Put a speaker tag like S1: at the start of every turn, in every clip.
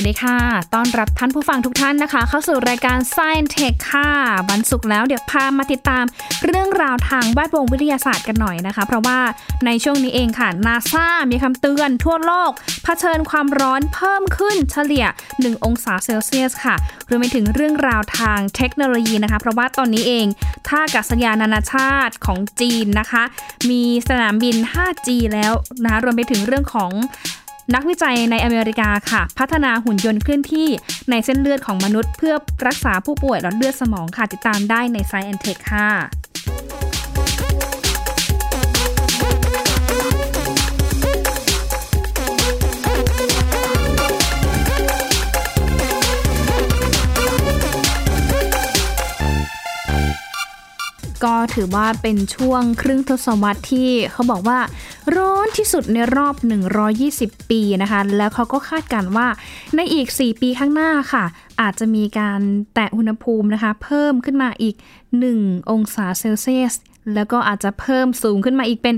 S1: วัสดีค่ะ ต้อนรับท่านผู้ฟังทุกท่านนะคะ เข้าสู่รายการ Science Tech ค่ะ วันศุกร์แล้วเดี๋ยวพามาติดตามเรื่องราวทางแวดวงวิทยาศาสตร์กันหน่อยนะคะ เพราะว่าในช่วงนี้เองค่ะ นาซามีคำเตือนทั่วโลกเผชิญความร้อนเพิ่มขึ้นเฉลี่ย 1 องศาเซลเซียสค่ะ รวมไปถึงเรื่องราวทางเทคโนโลยีนะคะ เพราะว่าตอนนี้เองท่าอากาศยานนานาชาติของจีนนะคะ มีสนามบิน 5G แล้วนะคะรวมไปถึงเรื่องของ นักวิจัยในอเมริกาค่ะ พัฒนาหุ่นยนต์เคลื่อนที่ในเส้นเลือดของมนุษย์ เพื่อรักษาผู้ป่วยหลอดเลือดสมองค่ะ ติดตามได้ใน Science Tech ค่ะก็ถือว่าเป็นช่วงครึ่งทศวรรษที่เขาบอกว่า ร้อนที่สุดในรอบ 120 ปีนะคะ แล้วเขาก็คาดการณ์ว่าในอีก 4 ปีข้างหน้าค่ะ อาจจะมีการแตะอุณหภูมินะคะ เพิ่มขึ้นมาอีก 1 องศาเซลเซียส แล้วก็อาจจะเพิ่มสูงขึ้นมาอีกเป็น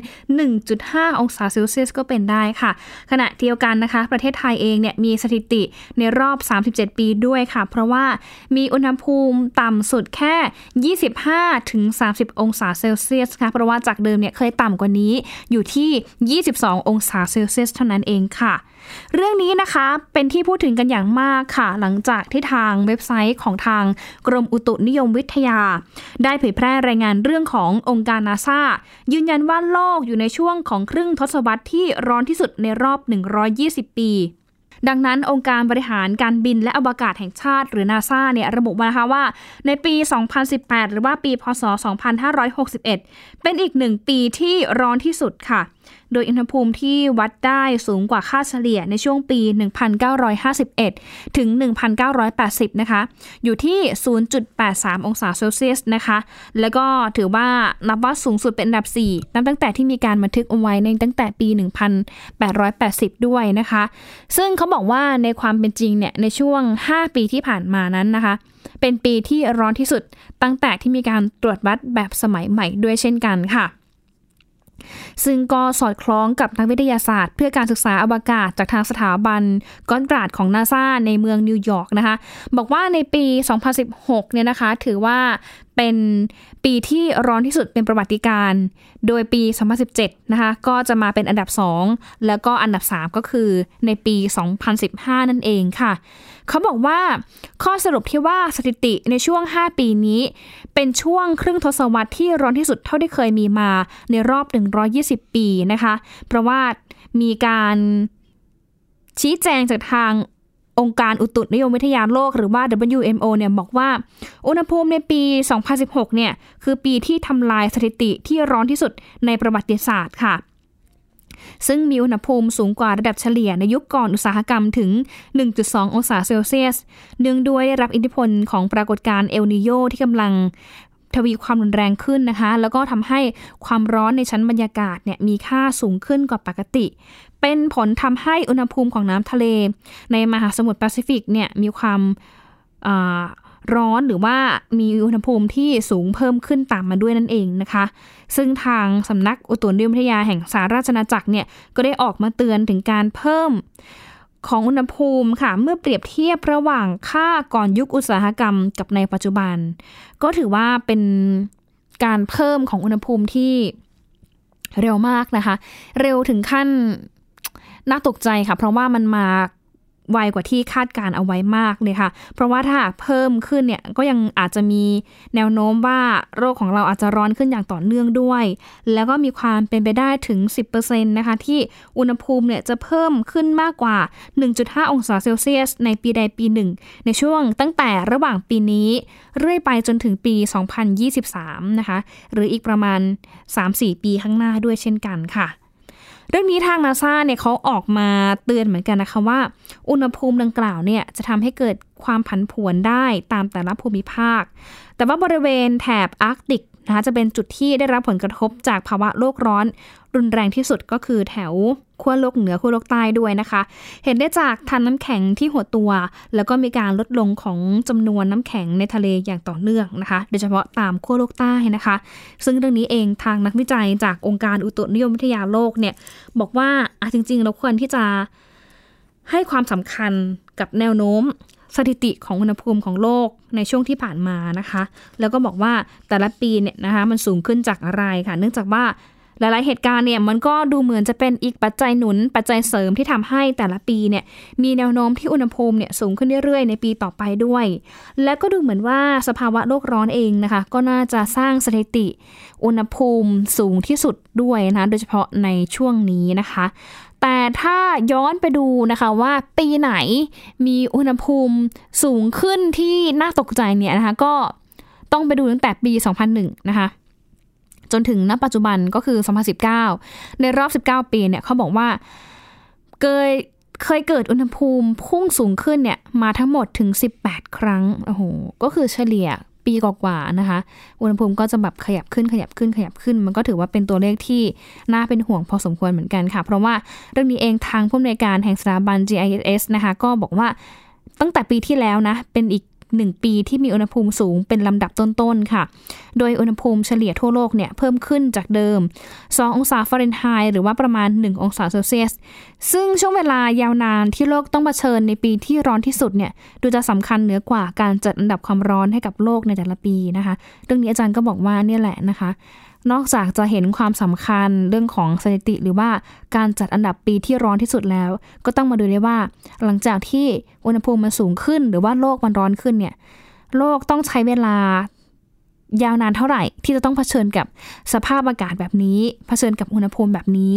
S1: 1.5 องศาเซลเซียสก็เป็นได้ค่ะ ขณะเดียวกันนะคะ ประเทศไทยเองเนี่ยมีสถิติในรอบ 37 ปีด้วยค่ะ เพราะว่ามีอุณหภูมิต่ำสุดแค่ 25ถึง30 องศาเซลเซียสค่ะ เพราะว่าจากเดิมเนี่ยเคยต่ำกว่านี้อยู่ที่ 22 องศาเซลเซียสเท่านั้นเองค่ะ เรื่องนี้นะคะเป็นที่พูดถึงกันอย่างมากค่ะ หลังจากที่ทางเว็บไซต์ของทางกรมอุตุนิยมวิทยา ได้เผยแพร่รายงานเรื่องขององค์การนาซายืนยันว่าโลกอยู่ในช่วงของครึ่งทศวรรษที่ร้อนที่สุดในรอบ 120 ปีดังนั้นองค์การบริหารการบินและอวกาศแห่งชาติ หรือนาซาเนี่ยระบุมานะคะว่า ในปี 2018 หรือว่าปี พศ 2561 เป็นอีกหนึ่งปีที่ร้อนที่สุดค่ะ โดยอุณหภูมิที่วัดได้สูงกว่าค่าเฉลี่ยในช่วงปี 1951 ถึง 1980 นะคะ อยู่ที่ 0.83 องศาเซลเซียสนะคะ แล้วก็ถือว่านับว่าสูงสุดเป็นอันดับ 4 นับตั้งแต่ที่มีการบันทึกเอาไว้ในตั้งแต่ปี 1880 ด้วยนะคะ ซึ่งเขาบอกว่าในความเป็นจริงเนี่ยในช่วง 5 ปีที่ผ่านมานั้นนะคะเป็นปีที่ร้อนที่สุดตั้งแต่ที่มีการตรวจวัดแบบสมัยใหม่ด้วยเช่นกันค่ะ ซึ่งก็สอดคล้องกับนักวิทยาศาสตร์ เพื่อการศึกษาอวกาศจากทางสถาบันก้อนกราดของนาซาในเมืองนิวยอร์กนะคะ บอกว่าในปี 2016 เนี่ยนะคะ ถือว่าเป็นปีที่ร้อนที่สุดเป็นประวัติการ โดยปี 2017 นะคะ ก็จะมาเป็นอันดับ 2 แล้วก็อันดับ 3 ก็คือในปี 2015 นั่นเองค่ะ เขาบอกว่าข้อสรุปที่ว่าสถิติในช่วง 5 ปีนี้ เป็นช่วงครึ่งทศวรรษที่ร้อนที่สุดเท่าที่เคยมีมาในรอบ 120 ปีนะคะ เพราะว่ามีการชี้แจงจากทางองค์การอุตุนิยมวิทยาโลกหรือว่า WMO เนี่ยบอกว่า อุณหภูมิในปี 2016 เนี่ย คือปีที่ทำลายสถิติที่ร้อนที่สุดในประวัติศาสตร์ค่ะ ซึ่งมีอุณหภูมิสูงกว่าระดับเฉลี่ยในยุคก่อนอุตสาหกรรมถึง 1.2 องศาเซลเซียส เนื่องด้วยได้รับอิทธิพลของปรากฏการณ์เอลนิโยที่กำลังทวีความรุนแรงขึ้นนะคะ แล้วก็ทำให้ความร้อนในชั้นบรรยากาศเนี่ยมีค่าสูงขึ้นกว่าปกติ เป็นผลทำให้อุณหภูมิของน้ำทะเล ในมหาสมุทรแปซิฟิกเนี่ยมีความ ร้อนหรือว่ามีอุณหภูมิที่สูงเพิ่มขึ้นตามมาด้วยนั่นเองนะคะ ซึ่งทางสำนักอุตุนิยมวิทยาแห่งสหราชอาณาจักรเนี่ยก็ได้ออกมาเตือนถึงการเพิ่มของอุณหภูมิค่ะ เมื่อเปรียบเทียบระหว่างค่าก่อนยุคอุตสาหกรรมกับในปัจจุบัน ก็ถือว่าเป็นการเพิ่มของอุณหภูมิที่เร็วมากนะคะ เร็วถึงขั้นน่าตกใจค่ะ เพราะว่ามันมา ไวกว่าที่คาดการเอาไว้มากเลยค่ะ เพราะว่าถ้าเพิ่มขึ้นเนี่ยก็ยังอาจจะมีแนวโน้มว่าโรคของเราอาจจะร้อนขึ้นอย่างต่อเนื่องด้วย แล้วก็มีความเป็นไปได้ถึง 10%นะคะที่อุณหภูมิเนี่ยจะเพิ่มขึ้นมากกว่า 1.5 องศาเซลเซียส ในปีใดปีหนึ่ง ในช่วงตั้งแต่ระหว่างปีนี้ เรื่อยไปจนถึงปี 2023 นะคะ หรืออีกประมาณ 3-4 ปีข้างหน้าด้วยเช่นกันค่ะ เรื่องนี้ทางนาซาเนี่ยเขาออกมาเตือนเหมือนกันนะคะว่า อุณหภูมิดังกล่าวเนี่ยจะทำให้เกิดความผันผวนได้ตามแต่ละภูมิภาค แต่ว่าบริเวณแถบอาร์กติกนะคะจะเป็นจุดที่ได้รับผลกระทบจากภาวะโลกร้อน รุนแรงที่สุดก็คือแถว ขั้วโลกเหนือขั้วโลกใต้ด้วยนะคะ เห็นได้จากทานน้ำแข็งที่หัวตัว แล้วก็มีการลดลงของจำนวนน้ำแข็งในทะเลอย่างต่อเนื่องนะคะ โดยเฉพาะตามขั้วโลกใต้นะคะ ซึ่งเรื่องนี้เองทางนักวิจัยจากองค์การอุตุนิยมวิทยาโลกเนี่ยบอกว่าอะจริง ๆ เราควรที่จะให้ความสำคัญกับแนวโน้มสถิติของอุณหภูมิของโลกในช่วงที่ผ่านมานะคะ แล้วก็บอกว่าแต่ละปีเนี่ยนะคะมันสูงขึ้นจากอะไรค่ะ เนื่องจากว่า หลาย ๆ เหตุการณ์เนี่ยมันก็ดูเหมือนจะเป็นอีกปัจจัยหนุน ปัจจัยเสริมที่ทำให้แต่ละปีเนี่ยมีแนวโน้มที่อุณหภูมิเนี่ยสูงขึ้นเรื่อย ๆ ในปีต่อไปด้วย และก็ดูเหมือนว่าสภาวะโลกร้อนเองนะคะ ก็น่าจะสร้างสถิติ อุณหภูมิสูงที่สุดด้วยนะโดยเฉพาะในช่วงนี้นะคะแต่ถ้าย้อนไปดูนะคะว่าปีไหนมีอุณหภูมิสูงขึ้นที่น่าตกใจเนี่ยนะคะก็ต้องไปดูตั้งแต่ปี 2001 นะคะ จนถึงณปัจจุบันก็คือ 2019 ในรอบ 19 ปีเนี่ยเขาบอกว่าเคยเคยเกิดอุณหภูมิพุ่งสูงขึ้นเนี่ยมาทั้งหมดถึง 18 ครั้งโอ้โหก็คือเฉลี่ยปีกว่าๆนะคะ อุณหภูมิก็จะแบบขยับขึ้นขยับขึ้นขยับขึ้น มันก็ถือว่าเป็นตัวเลขที่น่าเป็นห่วงพอสมควรเหมือนกันค่ะ เพราะว่าเรื่องนี้เองทางผู้อำนวยการแห่งสถาบัน GIS นะคะ ก็บอกว่าตั้งแต่ปีที่แล้วนะ เป็นอีก 1 ปีที่มีอุณหภูมิสูงเป็นลำดับต้นๆค่ะ โดยอุณหภูมิเฉลี่ยทั่วโลกเนี่ยเพิ่มขึ้นจากเดิม 2 องศาฟาเรนไฮต์หรือว่าประมาณ 1 องศาเซลเซียส ซึ่งช่วงเวลายาวนานที่โลกต้องเผชิญในปีที่ร้อนที่สุดเนี่ยดูจะสำคัญเหนือกว่าการจัดอันดับความร้อนให้กับโลกในแต่ละปีนะคะ เรื่องนี้อาจารย์ก็บอกว่าเนี่ยแหละนะคะ นอกจากจะเห็นความสำคัญเรื่องของสถิติ หรือว่าการจัดอันดับปีที่ร้อนที่สุดแล้ว ก็ต้องมาดูด้วยว่า หลังจากที่อุณหภูมิมันสูงขึ้น หรือว่าโลกมันร้อนขึ้นเนี่ยโลกต้องใช้เวลายาวนานเท่าไหร่ที่จะต้องเผชิญกับสภาพอากาศแบบนี้ เผชิญกับอุณหภูมิแบบนี้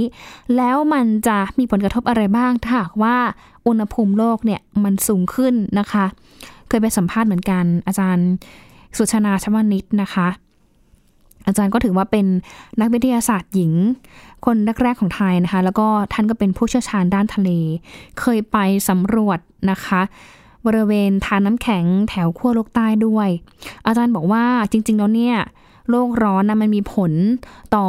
S1: แล้วมันจะมีผลกระทบอะไรบ้างถ้าหากว่าอุณหภูมิโลกเนี่ยมันสูงขึ้นนะคะ เคยไปสัมภาษณ์เหมือนกัน อาจารย์สุชนาชวนิตนะคะ อาจารย์ก็ถือว่าเป็นนักวิทยาศาสตร์หญิง คนแรกๆของไทยนะคะ แล้วก็ท่านก็เป็นผู้เชี่ยวชาญด้านทะเล เคยไปสำรวจนะคะ บริเวณทานน้ำแข็งแถวขั้วโลกใต้ด้วย อาจารย์บอกว่าจริง ๆ แล้วเนี่ยโลกร้อนนะมันมีผลต่อ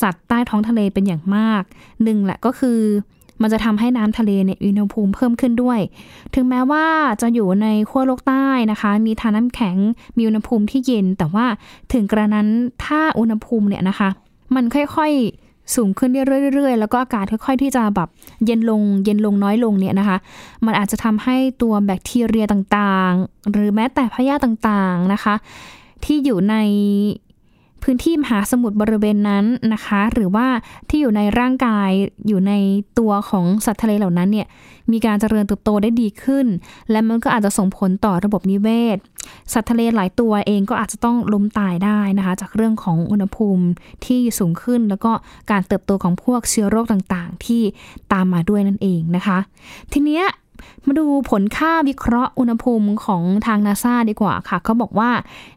S1: สัตว์ใต้ท้องทะเลเป็นอย่างมากหนึ่งแหละก็คือ มันจะทำให้น้ำทะเลเนี่ยอุณหภูมิเพิ่มขึ้นด้วย ถึงแม้ว่าจะอยู่ในขั้วโลกใต้นะคะ มีทานน้าแข็งมีอุณหภูมิที่เย็น แต่ว่าถึงกระนั้นถ้าอุณหภูมิเนี่ยนะคะ มันค่อยๆสูงขึ้นเรื่อยๆ แล้วก็อากาศค่อยๆ ที่จะแบบเย็นลง เย็นลงน้อยลงเนี่ยนะคะ มันอาจจะทำให้ตัวแบคทีเรียต่างๆ หรือแม้แต่พยาธิต่างๆนะคะ ที่อยู่ใน พื้นที่มหาสมุทรบริเวณนั้นนะคะ หรือว่าที่อยู่ในร่างกายอยู่ในตัวของสัตว์ทะเลเหล่านั้นเนี่ยมีการเจริญเติบโตได้ดีขึ้น และมันก็อาจจะส่งผลต่อระบบนิเวศ สัตว์ทะเลหลายตัวเองก็อาจจะต้องล้มตายได้นะคะ จากเรื่องของอุณหภูมิที่สูงขึ้น แล้วก็การเติบโตของพวกเชื้อโรคต่างๆ ที่ตามมาด้วยนั่นเองนะคะ ทีเนี้ย มาดูผลค่าวิเคราะห์อุณหภูมิของทางนาซาดีกว่าค่ะเขาบอกว่า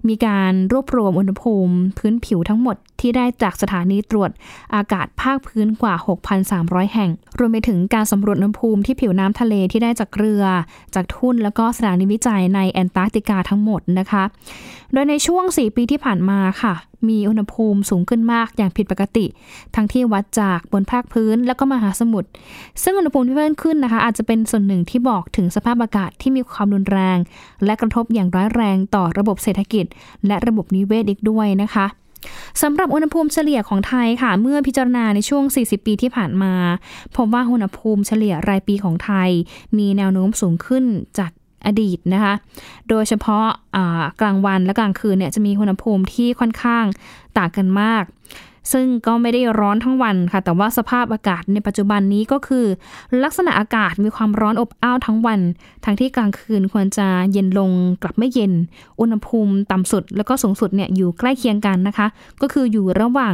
S1: มีการรวบรวมอุณหภูมิพื้นผิวทั้งหมดที่ได้จากสถานีตรวจอากาศภาคพื้นกว่า 6,300 แห่ง รวมไปถึงการสำรวจอุณหภูมิที่ผิวน้ำทะเลที่ได้จากเรือ จากทุ่นแล้วก็สถานีวิจัยในแอนตาร์กติกาทั้งหมดนะคะ โดยในช่วง 4 ปีที่ผ่านมาค่ะ มีอุณหภูมิสูงขึ้นมากอย่างผิดปกติ ทั้งที่วัดจากบนภาคพื้นแล้วก็มหาสมุทรซึ่งอุณหภูมิที่เพิ่มขึ้นนะคะ อาจจะเป็นส่วนหนึ่งที่บอกถึงสภาพอากาศที่มีความรุนแรง และกระทบอย่างร้ายแรงต่อระบบเศรษฐกิจ และระบบนิเวศอีกด้วยนะคะสำหรับอุณหภูมิเฉลี่ยของไทยค่ะ เมื่อพิจารณาในช่วง 40 ปีที่ผ่านมาพบว่าอุณหภูมิเฉลี่ยรายปีของไทย มีแนวโน้มสูงขึ้นจาก อดีตนะคะ โดยเฉพาะกลางวันและกลางคืนเนี่ยจะมีอุณหภูมิที่ค่อนข้างต่างกันมาก ซึ่งก็ไม่ได้ร้อนทั้งวันค่ะ แต่ว่าสภาพอากาศในปัจจุบันนี้ก็คือ ลักษณะอากาศมีความร้อนอบอ้าวทั้งวัน ทั้งที่กลางคืนควรจะเย็นลงกลับไม่เย็น อุณหภูมิต่ำสุด แล้วก็สูงสุดเนี่ยอยู่ใกล้เคียงกันนะคะ ก็คืออยู่ระหว่าง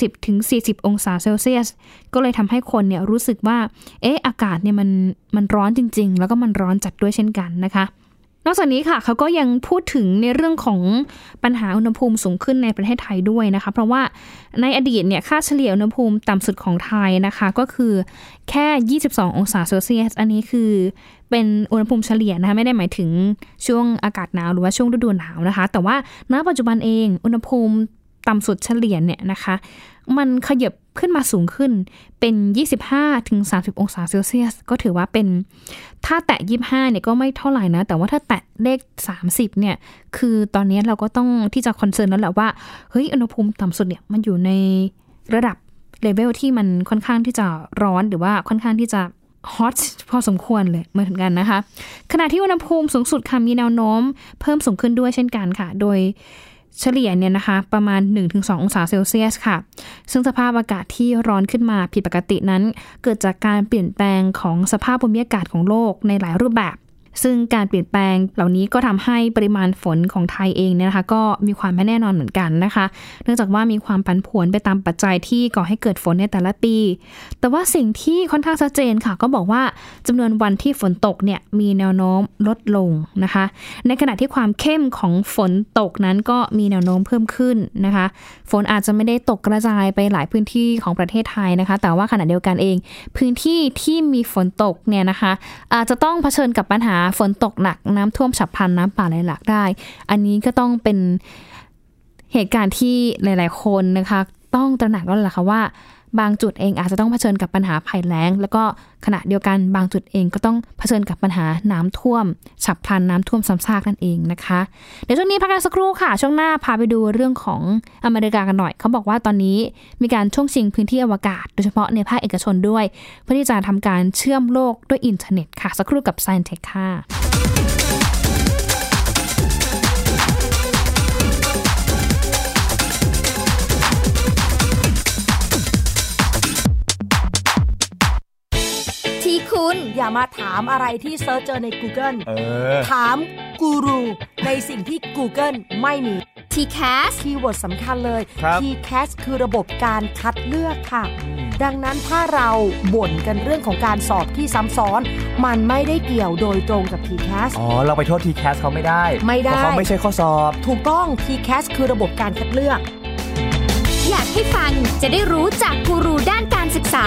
S1: 30-40 องศาเซลเซียส ก็เลยทำให้คนเนี่ยรู้สึกว่า เอ๊ะอากาศเนี่ยมันมันร้อนจริง ๆ แล้วก็มันร้อนจัดด้วยเช่นกันนะคะ นอกจากนี้ค่ะเขาก็ยังพูดถึงในเรื่องของปัญหาอุณหภูมิสูงขึ้นในประเทศไทยด้วยนะคะ เพราะว่าในอดีตเนี่ยค่าเฉลี่ยอุณหภูมิต่ำสุดของไทยนะคะ ก็คือแค่ 22 องศาเซลเซียส อันนี้คือเป็นอุณหภูมิเฉลี่ยนะคะไม่ได้หมายถึงช่วงอากาศหนาวหรือว่าช่วงฤดูหนาวนะคะ แต่ว่าณปัจจุบันเองอุณหภูมิต่ำสุดเฉลี่ยเนี่ยนะคะ มันขยับขึ้นมาสูงขึ้นเป็น 25ถึง30 องศาเซลเซียส ก็ถือว่าเป็นถ้าแตะ 25เนี่ยก็ไม่เท่าไหร่นะ แต่ว่าถ้าแตะเลข 30เนี่ยคือตอนนี้เราก็ต้องที่จะ concern แล้วแหละว่าเฮ้ยอุณหภูมิต่ำสุดเนี่ยมันอยู่ในระดับเลเวลที่มันค่อนข้างที่จะร้อนหรือว่าค่อนข้างที่จะ hot พอสมควรเลยเหมือนกันนะคะ ขณะที่อุณหภูมิสูงสุดค่ะมีแนวโน้ม เพิ่มสูงขึ้นด้วยเช่นกันค่ะ โดย เฉลี่ยเนี่ยนะคะประมาณ 1-2 องศาเซลเซียสค่ะ ซึ่งสภาพอากาศที่ร้อนขึ้นมาผิดปกตินั้น เกิดจากการเปลี่ยนแปลงของสภาพภูมิอากาศของโลกในหลายรูปแบบ ซึ่งการเปลี่ยนแปลงเหล่านี้ก็ทำให้ปริมาณฝนของไทยเองเนี่ยนะคะ ก็มีความไม่แน่นอนเหมือนกันนะคะ เนื่องจากว่ามีความผันผวนไปตามปัจจัยที่ก่อให้เกิดฝนในแต่ละปี แต่ว่าสิ่งที่ค่อนข้างชัดเจนค่ะ ก็บอกว่าจำนวนวันที่ฝนตกเนี่ยมีแนวโน้มลดลงนะคะ ในขณะที่ความเข้มของฝนตกนั้นก็มีแนวโน้มเพิ่มขึ้นนะคะ ฝนอาจจะไม่ได้ตกกระจายไปหลายพื้นที่ของประเทศไทยนะคะ แต่ว่าขณะเดียวกันเอง พื้นที่ที่มีฝนตกเนี่ยนะคะ อาจจะต้องเผชิญกับปัญหาฝนตกหนักน้ำท่วมฉับพลันน้ำป่าไหลหลากได้ อันนี้ก็ต้องเป็นเหตุการณ์ที่หลาย ๆ คนนะคะ ต้องตระหนักแล้วล่ะค่ะว่า บางจุดเองอาจจะต้องเผชิญกับปัญหาภัยแล้ง แล้วก็ขณะเดียวกันบางจุดเองก็ต้องเผชิญกับปัญหาน้ำท่วม ฉับพลันน้ำท่วมซ้ำซากนั่นเองนะคะเดี๋ยวช่วงนี้พักกันสักครู่ค่ะ ช่วงหน้าพาไปดูเรื่องของอเมริกากันหน่อย เขาบอกว่าตอนนี้มีการช่วงชิงพื้นที่อวกาศ โดยเฉพาะในภาคเอกชนด้วย เพื่อที่จะทำการเชื่อมโลกด้วยอินเทอร์เน็ตค่ะ สักครู่กับ Science Tech ค่ะ
S2: คุณอย่ามาถามอะไรที่ search เจอใน Google
S3: เออ
S2: ถามกูรูในสิ่งที่ Google ไม่มี
S4: TCAS
S2: keyword สำคัญเลย
S3: ครับ
S2: TCAS คือระบบการคัดเลือกค่ะ ดังนั้นถ้าเราบ่นกันเรื่องของการสอบที่ซ้ำซ้อน มันไม่ได้เกี่ยวโดยตรงกับ TCAS
S3: อ๋อ เราไปโทษ TCAS เขาไม่ได้
S2: ไม่ได้
S3: เพราะเขาไม่ใช่ข้อสอบ
S2: ถูกต้อง TCAS คือระบบการคัดเลือก
S4: อยากให้ฟังจะได้รู้จากกูรูด้านการศึกษา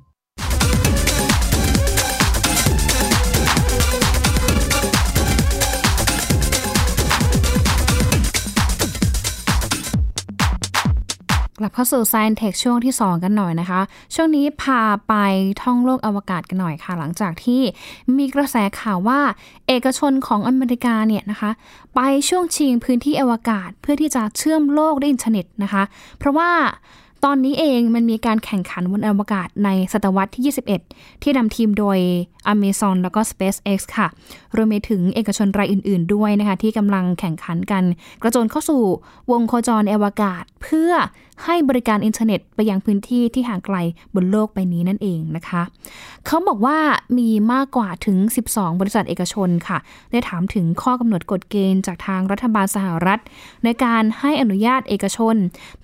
S1: กลับเข้าสู่ Science Tech ช่วงที่ 2 กันหน่อยนะคะ ช่วงนี้พาไปท่องโลกอวกาศกันหน่อยค่ะ หลังจากที่มีกระแสข่าวว่า เอกชนของอเมริกาเนี่ยนะคะ ไปช่วงชิงพื้นที่อวกาศเพื่อที่จะเชื่อมโลกด้วยอินเทอร์เน็ตนะคะ เพราะว่าตอนนี้เองมันมีการแข่งขันบนอวกาศในศตวรรษที่ 21 ที่นำทีมโดย Amazon แล้วก็ SpaceX ค่ะ รวมไปถึงเอกชนรายอื่น ๆ ด้วยนะคะ ที่กำลังแข่งขันกัน กระโจนเข้าสู่วงโคจรอวกาศ เพื่อให้บริการอินเทอร์เน็ตไปยังพื้นที่ที่ห่างไกลบนโลกใบนี้นั่นเองนะคะ เขาบอกว่ามีมากกว่าถึง 12 บริษัทเอกชนค่ะ ได้ถามถึงข้อกำหนดกฎเกณฑ์จากทางรัฐบาลสหรัฐ ในการให้อนุญาตเอกชน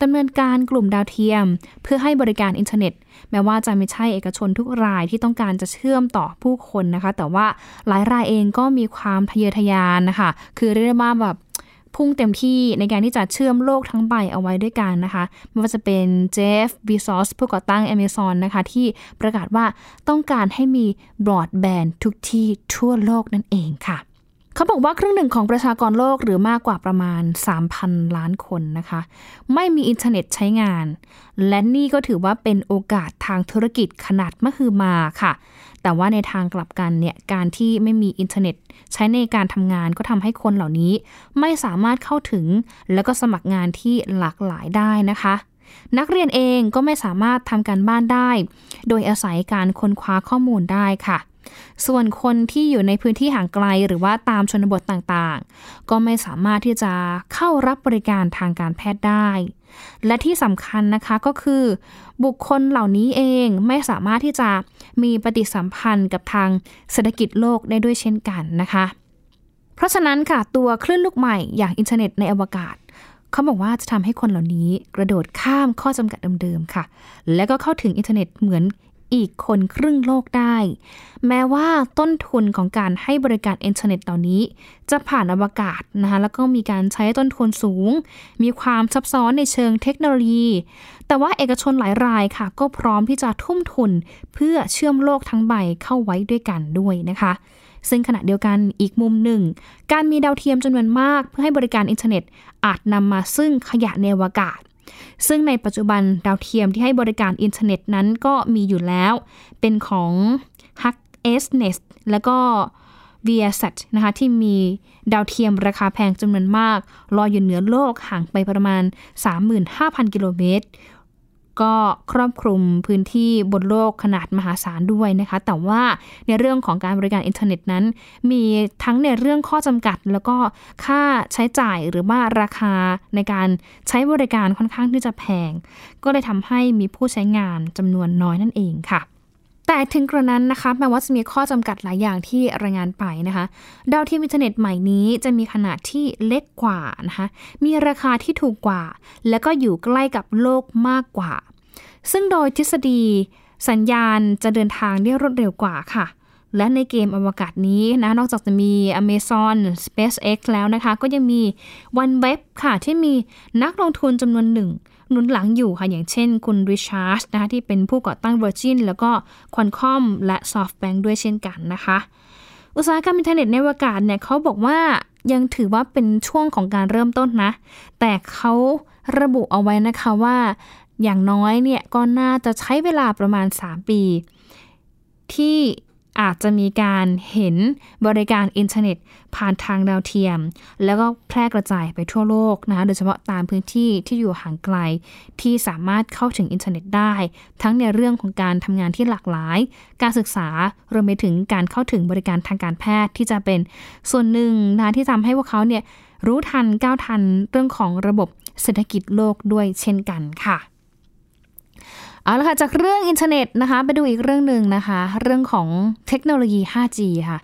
S1: ดำเนินการกลุ่มดาวเทียม เพื่อให้บริการอินเทอร์เน็ต แม้ว่าจะไม่ใช่เอกชนทุกรายที่ต้องการจะเชื่อมต่อผู้คนนะคะ แต่ว่าหลายรายเองก็มีความทะเยอทะยานนะคะ คือเรียกได้ว่าแบบพุ่งเต็มที่ในการที่จะเชื่อมโลกทั้งใบเอาไว้ด้วยกันนะคะ ไม่ว่าจะเป็นเจฟบีซอสผู้ก่อตั้ง Amazon นะคะ ที่ประกาศว่าต้องการให้มีบรอดแบนด์ทุกที่ทั่วโลกนั่นเองค่ะ เขาบอกว่าครึ่งหนึ่งของประชากรโลกหรือมากกว่าประมาณ 3,000 ล้านคนนะคะ ไม่มีอินเทอร์เน็ตใช้งาน และนี่ก็ถือว่าเป็นโอกาสทางธุรกิจขนาดมหึมาค่ะ แต่ว่าในทางกลับกันเนี่ยการที่ไม่มีอินเทอร์เน็ต ใช้ในการทำงานก็ทำให้คนเหล่านี้ ไม่สามารถเข้าถึง แล้วก็สมัครงานที่หลากหลายได้นะคะนักเรียนเองก็ไม่สามารถทำการบ้านได้ โดยอาศัยการค้นคว้าข้อมูลได้ค่ะ ส่วนคนที่อยู่ในพื้นที่ห่างไกลหรือว่าตามชนบทต่างๆ ก็ไม่สามารถที่จะเข้ารับบริการทางการแพทย์ได้ และที่สำคัญนะคะก็คือ บุคคลเหล่านี้เองไม่สามารถที่จะมีปฏิสัมพันธ์กับทางเศรษฐกิจโลกได้ด้วยเช่นกันนะคะ เพราะฉะนั้นค่ะตัวคลื่นลูกใหม่อย่างอินเทอร์เน็ตในอวกาศเขาบอกว่าจะทำให้คนเหล่านี้กระโดดข้ามข้อจำกัดเดิมๆค่ะ และก็เข้าถึงอินเทอร์เน็ตเหมือน อีกคนครึ่งโลกได้ แม้ว่าต้นทุนของการให้บริการอินเทอร์เน็ตเหล่านี้ จะผ่านอวกาศนะคะแล้วก็มีการใช้ต้นทุนสูง มีความซับซ้อนในเชิงเทคโนโลยี แต่ว่าเอกชนหลายรายค่ะ ก็พร้อมที่จะทุ่มทุน เพื่อเชื่อมโลกทั้งใบเข้าไว้ด้วยกันด้วยนะคะซึ่งขณะเดียวกันอีกมุมหนึ่ง การมีดาวเทียมจำนวนมากเพื่อให้บริการอินเทอร์เน็ต อาจนำมาซึ่งขยะในอวกาศ ซึ่งในปัจจุบันดาวเทียมที่ให้บริการอินเทอร์เน็ตนั้นก็มีอยู่แล้ว เป็นของ h u c s n e s t แล้วก็ v i a s a t นะคะที่มีดาวเทียมราคาแพงจำนวนมาก ลอยอยู่เหนือโลกห่างไปประมาณ 35,000 กิโลเมตร ก็ครอบคลุมพื้นที่บนโลกขนาดมหาศาลด้วยนะคะ แต่ว่าในเรื่องของการบริการอินเทอร์เน็ตนั้น มีทั้งในเรื่องข้อจำกัด แล้วก็ค่าใช้จ่ายหรือว่าราคาในการใช้บริการค่อนข้างที่จะแพง ก็เลยทำให้มีผู้ใช้งานจำนวนน้อยนั่นเองค่ะ แต่ถึงกระนั้นนะคะแม้ว่าจะมีข้อจำกัดหลายอย่างที่รายงานไปนะคะ ดาวเทียมอินเทอร์เน็ตใหม่นี้จะมีขนาดที่เล็กกว่านะคะมีราคาที่ถูกกว่า และก็อยู่ใกล้กับโลกมากกว่า ซึ่งโดยทฤษฎี สัญญาณจะเดินทางได้รวดเร็วกว่าค่ะและในเกมอวกาศนี้นะ นอกจากจะมี Amazon SpaceX แล้วนะคะ ก็ยังมี OneWeb ค่ะ ที่มีนักลงทุนจำนวนหนึ่ง หนุนหลังอยู่ค่ะ อย่างเช่นคุณริชาร์ดนะคะที่เป็นผู้ก่อตั้ง Virgin แล้วก็ Qualcomm และ SoftBank ด้วยเช่นกันนะคะ อุตสาหกรรมอินเทอร์เน็ตในอวกาศเนี่ยเขาบอกว่ายังถือว่าเป็นช่วงของการเริ่มต้นนะ แต่เขาระบุเอาไว้นะคะว่าอย่างน้อยเนี่ยก็น่าจะใช้เวลาประมาณ 3 ปี ที่ อาจจะมีการเห็นบริการอินเทอร์เน็ต ผ่านทางดาวเทียม แล้วก็แพร่กระจายไปทั่วโลกนะคะโดยเฉพาะตามพื้นที่ที่อยู่ห่างไกล ที่สามารถเข้าถึงอินเทอร์เน็ตได้ ทั้งในเรื่องของการทำงานที่หลากหลาย การศึกษารวมไปถึงการเข้าถึงบริการทางการแพทย์ที่จะเป็นส่วนหนึ่งนะที่ทำให้พวกเขาเนี่ยรู้ทันก้าวทันเรื่องของระบบเศรษฐกิจโลกด้วยเช่นกันค่ะ เอาละค่ะจากเรื่องอินเทอร์เน็ตนะคะไปดูอีกเรื่องหนึ่งนะคะ เรื่องของเทคโนโลยี 5G ค่ะ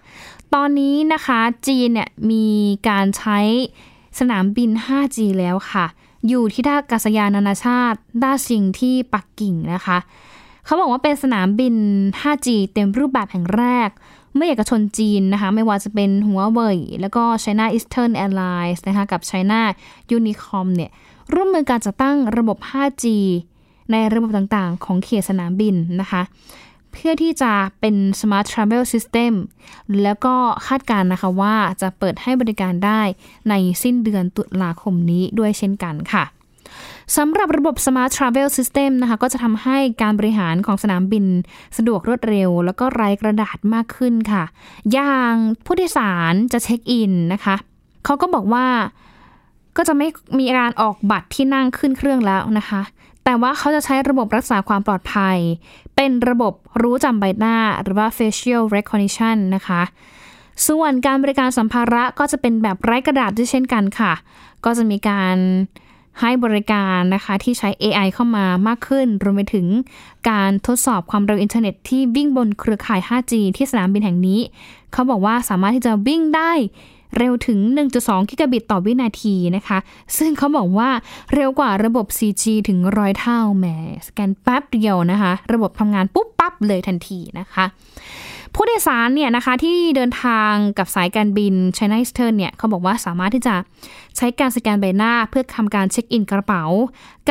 S1: ตอนนี้นะคะจีนเนี่ยมีการใช้สนามบิน 5G แล้วค่ะ อยู่ที่ท่าอากาศยานนานาชาติด้าซิงที่ปักกิ่งนะคะ เขาบอกว่าเป็นสนามบิน 5G เต็มรูปแบบแห่งแรก เมื่อเอกชนจีนนะคะ ไม่ว่าจะเป็นหัวเว่ยแล้วก็ China Eastern Airlines นะคะกับ China Unicom เนี่ยร่วมมือการจัดตั้งระบบ 5G ในระบบต่างๆ ของเขตสนามบินนะคะ เพื่อที่จะเป็น Smart Travel System แล้วก็คาดการณ์นะคะว่าจะเปิดให้บริการได้ในสิ้นเดือนตุลาคมนี้ด้วยเช่นกันค่ะสำหรับระบบ Smart Travel System นะคะก็จะทำให้การบริหารของสนามบิน สะดวกรวดเร็ว แล้วก็ไร้กระดาษมากขึ้นค่ะ อย่างผู้โดยสารจะเช็คอินนะคะเขาก็บอกว่าก็จะไม่มีการออกบัตรที่นั่งขึ้นเครื่องแล้วนะคะ แต่ว่าเขาจะใช้ระบบรักษาความปลอดภัย เป็นระบบรู้จำใบหน้าหรือว่า facial recognition นะคะ ส่วนการบริการสัมภาระก็จะเป็นแบบไร้กระดาษด้วยเช่นกันค่ะ ก็จะมีการ ให้บริการนะคะที่ใช้ AI เข้ามามากขึ้น รวมไปถึงการทดสอบความเร็วอินเทอร์เน็ตที่วิ่งบนเครือข่าย 5G ที่สนามบินแห่งนี้ เขาบอกว่าสามารถที่จะวิ่งได้เร็วถึง 1.2 กิกะบิตต่อวินาทีนะคะ ซึ่งเขาบอกว่าเร็วกว่าระบบ 4G ถึงร้อยเท่าแหมสแกนแป๊บเดียวนะคะ ระบบทำงานปุ๊บปั๊บเลยทันทีนะคะ ผู้โดยสารเนี่ยนะคะที่เดินทางกับสายการบิน China Eastern เนี่ยเขาบอกว่าสามารถที่จะ ใช้การสแกนใบหน้าเพื่อทำการเช็คอินกระเป๋า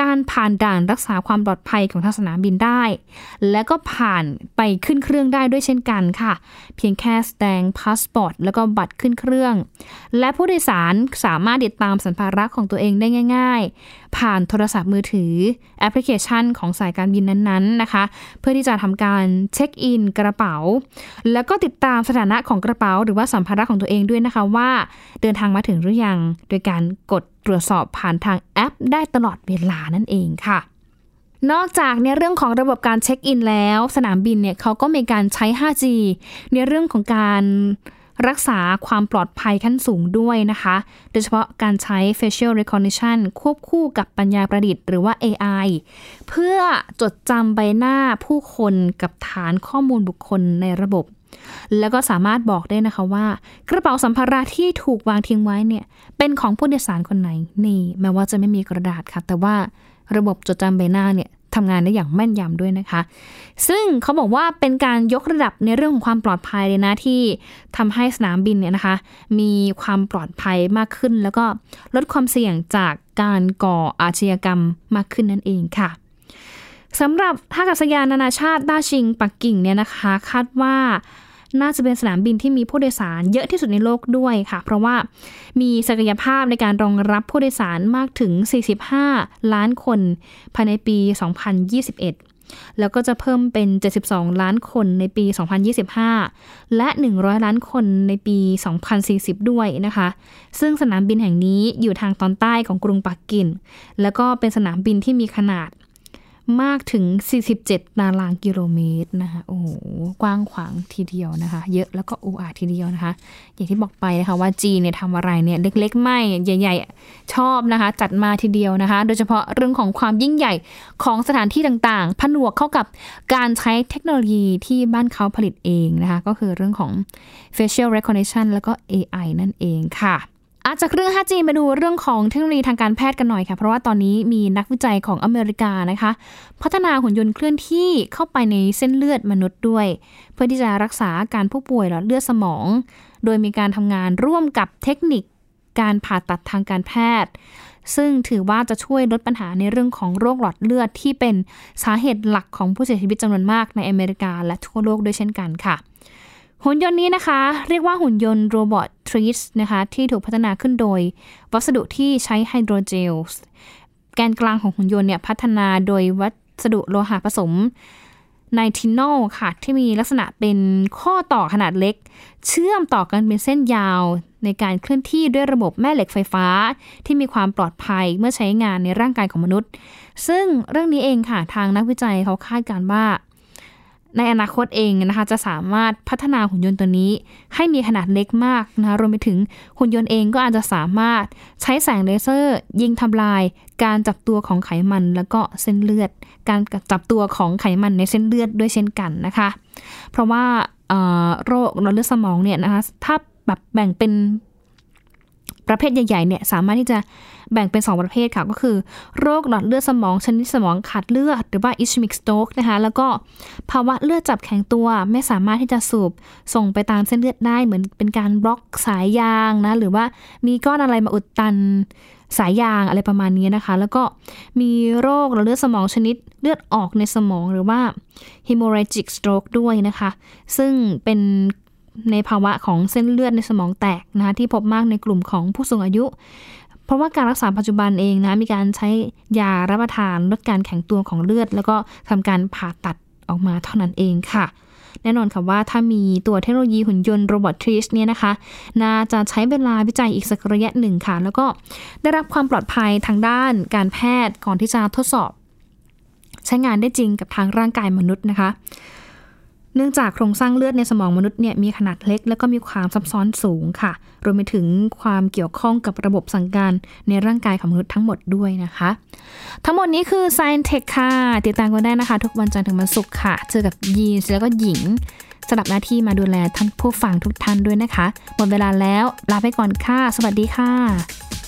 S1: การผ่านด่านรักษาความปลอดภัยของทางสนามบินได้ และก็ผ่านไปขึ้นเครื่องได้ด้วยเช่นกันค่ะ เพียงแค่แสดงพาสปอร์ตแล้วก็บัตรขึ้นเครื่อง และผู้โดยสารสามารถติดตามสัมภาระของตัวเองได้ง่าย ๆ ผ่านโทรศัพท์มือถือแอปพลิเคชันของสายการบินนั้นๆนะคะ เพื่อที่จะทำการเช็คอินกระเป๋า แล้วก็ติดตามสถานะของกระเป๋า หรือว่าสัมภาระของตัวเองด้วยนะคะว่า เดินทางมาถึงหรือยังโดยการกดตรวจสอบผ่านทางแอป ได้ตลอดเวลานั่นเองค่ะ นอกจากในเรื่องของระบบการเช็คอินแล้ว สนามบินเนี่ยเขาก็มีการใช้ 5G ในเรื่องของการรักษาความปลอดภัยขั้นสูงด้วยนะคะ โดยเฉพาะการใช้ facial recognition ควบคู่กับปัญญาประดิษฐ์หรือว่า AI เพื่อจดจำใบหน้าผู้คนกับฐานข้อมูลบุคคลในระบบ แล้วก็สามารถบอกได้นะคะว่า กระเป๋าสัมภาระที่ถูกวางทิ้งไว้เนี่ยเป็นของผู้โดยสารคนไหนนี่แม้ว่าจะไม่มีกระดาษค่ะ แต่ว่าระบบจดจำใบหน้าเนี่ยทำงานได้อย่างแม่นยำด้วยนะคะ ซึ่งเขาบอกว่าเป็นการยกระดับในเรื่องของความปลอดภัยเลยนะที่ทำให้สนามบินเนี่ยนะคะ มีความปลอดภัยมากขึ้น แล้วก็ลดความเสี่ยงจากการก่ออาชญากรรมมากขึ้นนั่นเองค่ะ สำหรับท่าอากาศยานนานาชาติต้าชิงปักกิ่งเนี่ยนะคะ คาดว่าน่าจะเป็นสนามบินที่มีผู้โดยสารเยอะที่สุดในโลกด้วยค่ะ เพราะว่ามีศักยภาพในการรองรับผู้โดยสารมากถึง 45 ล้านคน ภายในปี 2021 แล้วก็จะเพิ่มเป็น 72 ล้านคนในปี 2025 และ 100 ล้านคนในปี 2040 ด้วยนะคะ ซึ่งสนามบินแห่งนี้อยู่ทางตอนใต้ของกรุงปักกิ่ง แล้วก็เป็นสนามบินที่มีขนาด มากถึง 47 ตารางกิโลเมตรนะคะ โอ้โห กว้างขวางทีเดียวนะคะ เยอะแล้วก็อูอาทีเดียวนะคะ อย่างที่บอกไปนะคะว่าจีนเนี่ยทำอะไรเนี่ยเล็กๆ ไม่ใหญ่ๆ ชอบนะคะ จัดมาทีเดียวนะคะ โดยเฉพาะเรื่องของความยิ่งใหญ่ของสถานที่ต่างๆ ผนวกเข้ากับการใช้เทคโนโลยีที่บ้านเขาผลิตเองนะคะ ก็คือเรื่องของ facial recognition แล้วก็ AI นั่นเองค่ะ อาจจากเรื่อง 5G มาดูเรื่องของเทคโนโลยีทางการแพทย์กันหน่อยค่ะ เพราะว่าตอนนี้มีนักวิจัยของอเมริกานะคะ พัฒนาหุ่นยนต์เคลื่อนที่เข้าไปในเส้นเลือดมนุษย์ด้วย เพื่อที่จะรักษาการผู้ป่วยหลอดเลือดสมอง โดยมีการทำงานร่วมกับเทคนิคการผ่าตัดทางการแพทย์ ซึ่งถือว่าจะช่วยลดปัญหาในเรื่องของโรคหลอดเลือดที่เป็นสาเหตุหลักของผู้เสียชีวิตจำนวนมากในอเมริกาและทั่วโลกด้วยเช่นกันค่ะ หุ่นยนต์นี้นะคะ เรียกว่าหุ่นยนต์ robotics นะคะ ที่ถูกพัฒนาขึ้นโดย วัสดุที่ใช้ไฮโดรเจลแกนกลางของหุ่นยนต์เนี่ยพัฒนาโดยวัสดุโลหะผสมไนทินอลค่ะ ที่มีลักษณะเป็นข้อต่อขนาดเล็ก เชื่อมต่อกันเป็นเส้นยาว ในการเคลื่อนที่ด้วยระบบแม่เหล็กไฟฟ้า ที่มีความปลอดภัยเมื่อใช้งานในร่างกายของมนุษย์ ซึ่งเรื่องนี้เองค่ะทางนักวิจัยเขาคาดการว่า ในอนาคตเองนะคะจะสามารถพัฒนาหุ่นยนต์ตัวนี้ ให้มีขนาดเล็กมากนะคะรวมไปถึงหุ่นยนต์เองก็อาจจะสามารถใช้แสงเลเซอร์ ยิงทำลาย การจับตัวของไขมัน แล้วก็เส้นเลือด การจับตัวของไขมันในเส้นเลือดด้วยเช่นกันนะคะ เพราะว่าโรคหลอดเลือดสมองเนี่ยนะคะถ้าแบบแบ่งเป็น ประเภทใหญ่ๆเนี่ยสามารถที่จะแบ่งเป็น 2 ประเภทค่ะก็คือ โรคหลอดเลือดสมองชนิดสมองขาดเลือด หรือว่า ischemic stroke นะคะแล้วก็ภาวะเลือดจับแข็งตัวไม่สามารถที่จะสูบส่งไปตามเส้นเลือดได้ เหมือนเป็นการบล็อกสายยางนะหรือว่ามีก้อนอะไรมาอุดตันสายยางอะไรประมาณนี้นะคะ แล้วก็มีโรคหลอดเลือดสมองชนิดเลือดออกในสมองหรือว่า hemorrhagic stroke ด้วยนะคะ ซึ่งเป็น ในภาวะของเส้นเลือดในสมองแตกนะคะที่พบมากในกลุ่มของผู้สูงอายุ เพราะว่าการรักษาปัจจุบันเองนะมีการใช้ยารับประทานลดการแข็งตัวของเลือด แล้วก็ทำการผ่าตัดออกมาเท่านั้นเองค่ะแน่นอนค่ะว่าถ้ามีตัวเทคโนโลยีหุ่นยนต์โรบอททริสเนี่ยนะคะ น่าจะใช้เวลาวิจัยอีกสักระยะหนึ่งค่ะ แล้วก็ได้รับความปลอดภัยทางด้านการแพทย์ก่อนที่จะทดสอบ ใช้งานได้จริงกับทางร่างกายมนุษย์นะคะ เนื่องจากโครงสร้างเลือดในสมองมนุษย์เนี่ยมีขนาดเล็ก และก็มีความซับซ้อนสูงค่ะ รวมไปถึงความเกี่ยวข้องกับระบบสั่งการในร่างกายของมนุษย์ทั้งหมดด้วยนะคะ ทั้งหมดนี้คือ Science Tech ค่ะ ติดตามกันได้นะคะ ทุกวันจันทร์ถึงวันศุกร์ค่ะ เจอกับยีนแล้วก็หญิงสลับหน้าที่มาดูแลท่านผู้ฟังทุกท่านด้วยนะคะ หมดเวลาแล้วลาไปก่อนค่ะ สวัสดีค่ะ